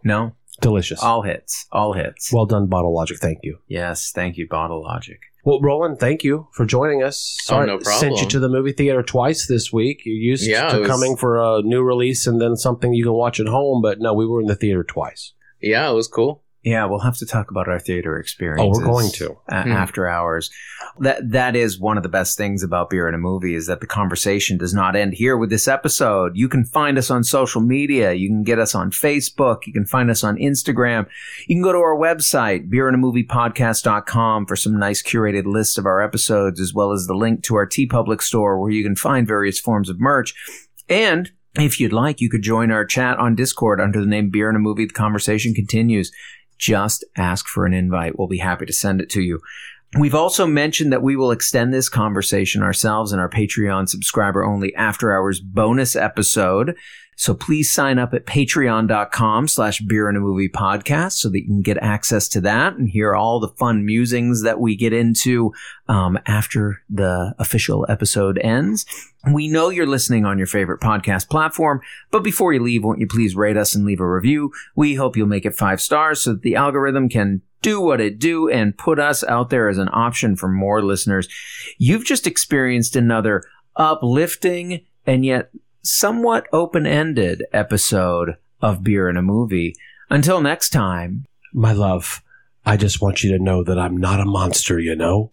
no, Delicious. all hits, all hits. well done, Bottle Logic. Thank you. yes, thank you, Bottle Logic. Well, Roland, thank you for joining us. Oh, Sorry, no problem. Sent you to the movie theater twice this week. You're used Yeah, to was- coming for a new release and then something you can watch at home, but no, we were in the theater twice. Yeah, it was cool. Yeah, we'll have to talk about our theater experience. Oh, we're going to. a- Hmm. after hours. That that is one of the best things about beer in a movie is that the conversation does not end here with this episode. You can find us on social media. You can get us on Facebook. You can find us on Instagram. You can go to our website, beerandamoviepodcast.com for some nice curated lists of our episodes, as well as the link to our TeePublic store where you can find various forms of merch. And if you'd like, you could join our chat on Discord under the name Beer in a Movie. The conversation continues. Just ask for an invite. We'll be happy to send it to you. We've also mentioned that we will extend this conversation ourselves in our Patreon subscriber only after hours bonus episode. So please sign up at patreon.com slash beer and a movie podcast so that you can get access to that and hear all the fun musings that we get into um, after the official episode ends. We know you're listening on your favorite podcast platform, but before you leave, won't you please rate us and leave a review? We hope you'll make it five stars so that the algorithm can do what it do and put us out there as an option for more listeners. You've just experienced another uplifting and yet somewhat open-ended episode of Beer in a Movie. Until next time, My love, I just want you to know that I'm not a monster, you know?